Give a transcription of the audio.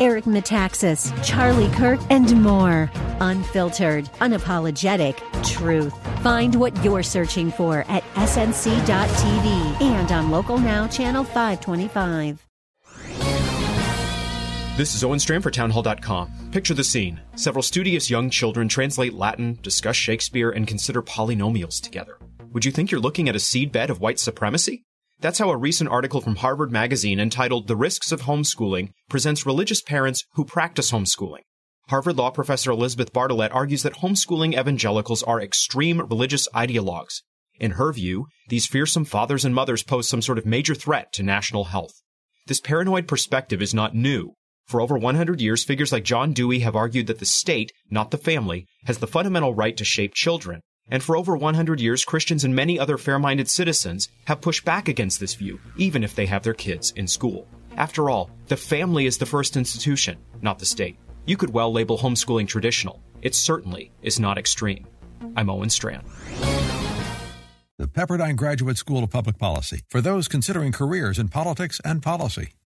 Eric Metaxas, Charlie Kirk, and more. Unfiltered, unapologetic truth. Find what you're searching for at snc.tv and on Local Now, Channel 525. This is Owen Strachan for townhall.com. Picture the scene. Several studious young children translate Latin, discuss Shakespeare, and consider polynomials together. Would you think you're looking at a seedbed of white supremacy? That's how a recent article from Harvard Magazine entitled The Risks of Homeschooling presents religious parents who practice homeschooling. Harvard law professor Elizabeth Bartholet argues that homeschooling evangelicals are extreme religious ideologues. In her view, these fearsome fathers and mothers pose some sort of major threat to national health. This paranoid perspective is not new. For over 100 years, figures like John Dewey have argued that the state, not the family, has the fundamental right to shape children. And for over 100 years, Christians and many other fair minded citizens have pushed back against this view, even if they have their kids in school. After all, the family is the first institution, not the state. You could well label homeschooling traditional. It certainly is not extreme. I'm Owen Strachan. The Pepperdine Graduate School of Public Policy for those considering careers in politics and policy.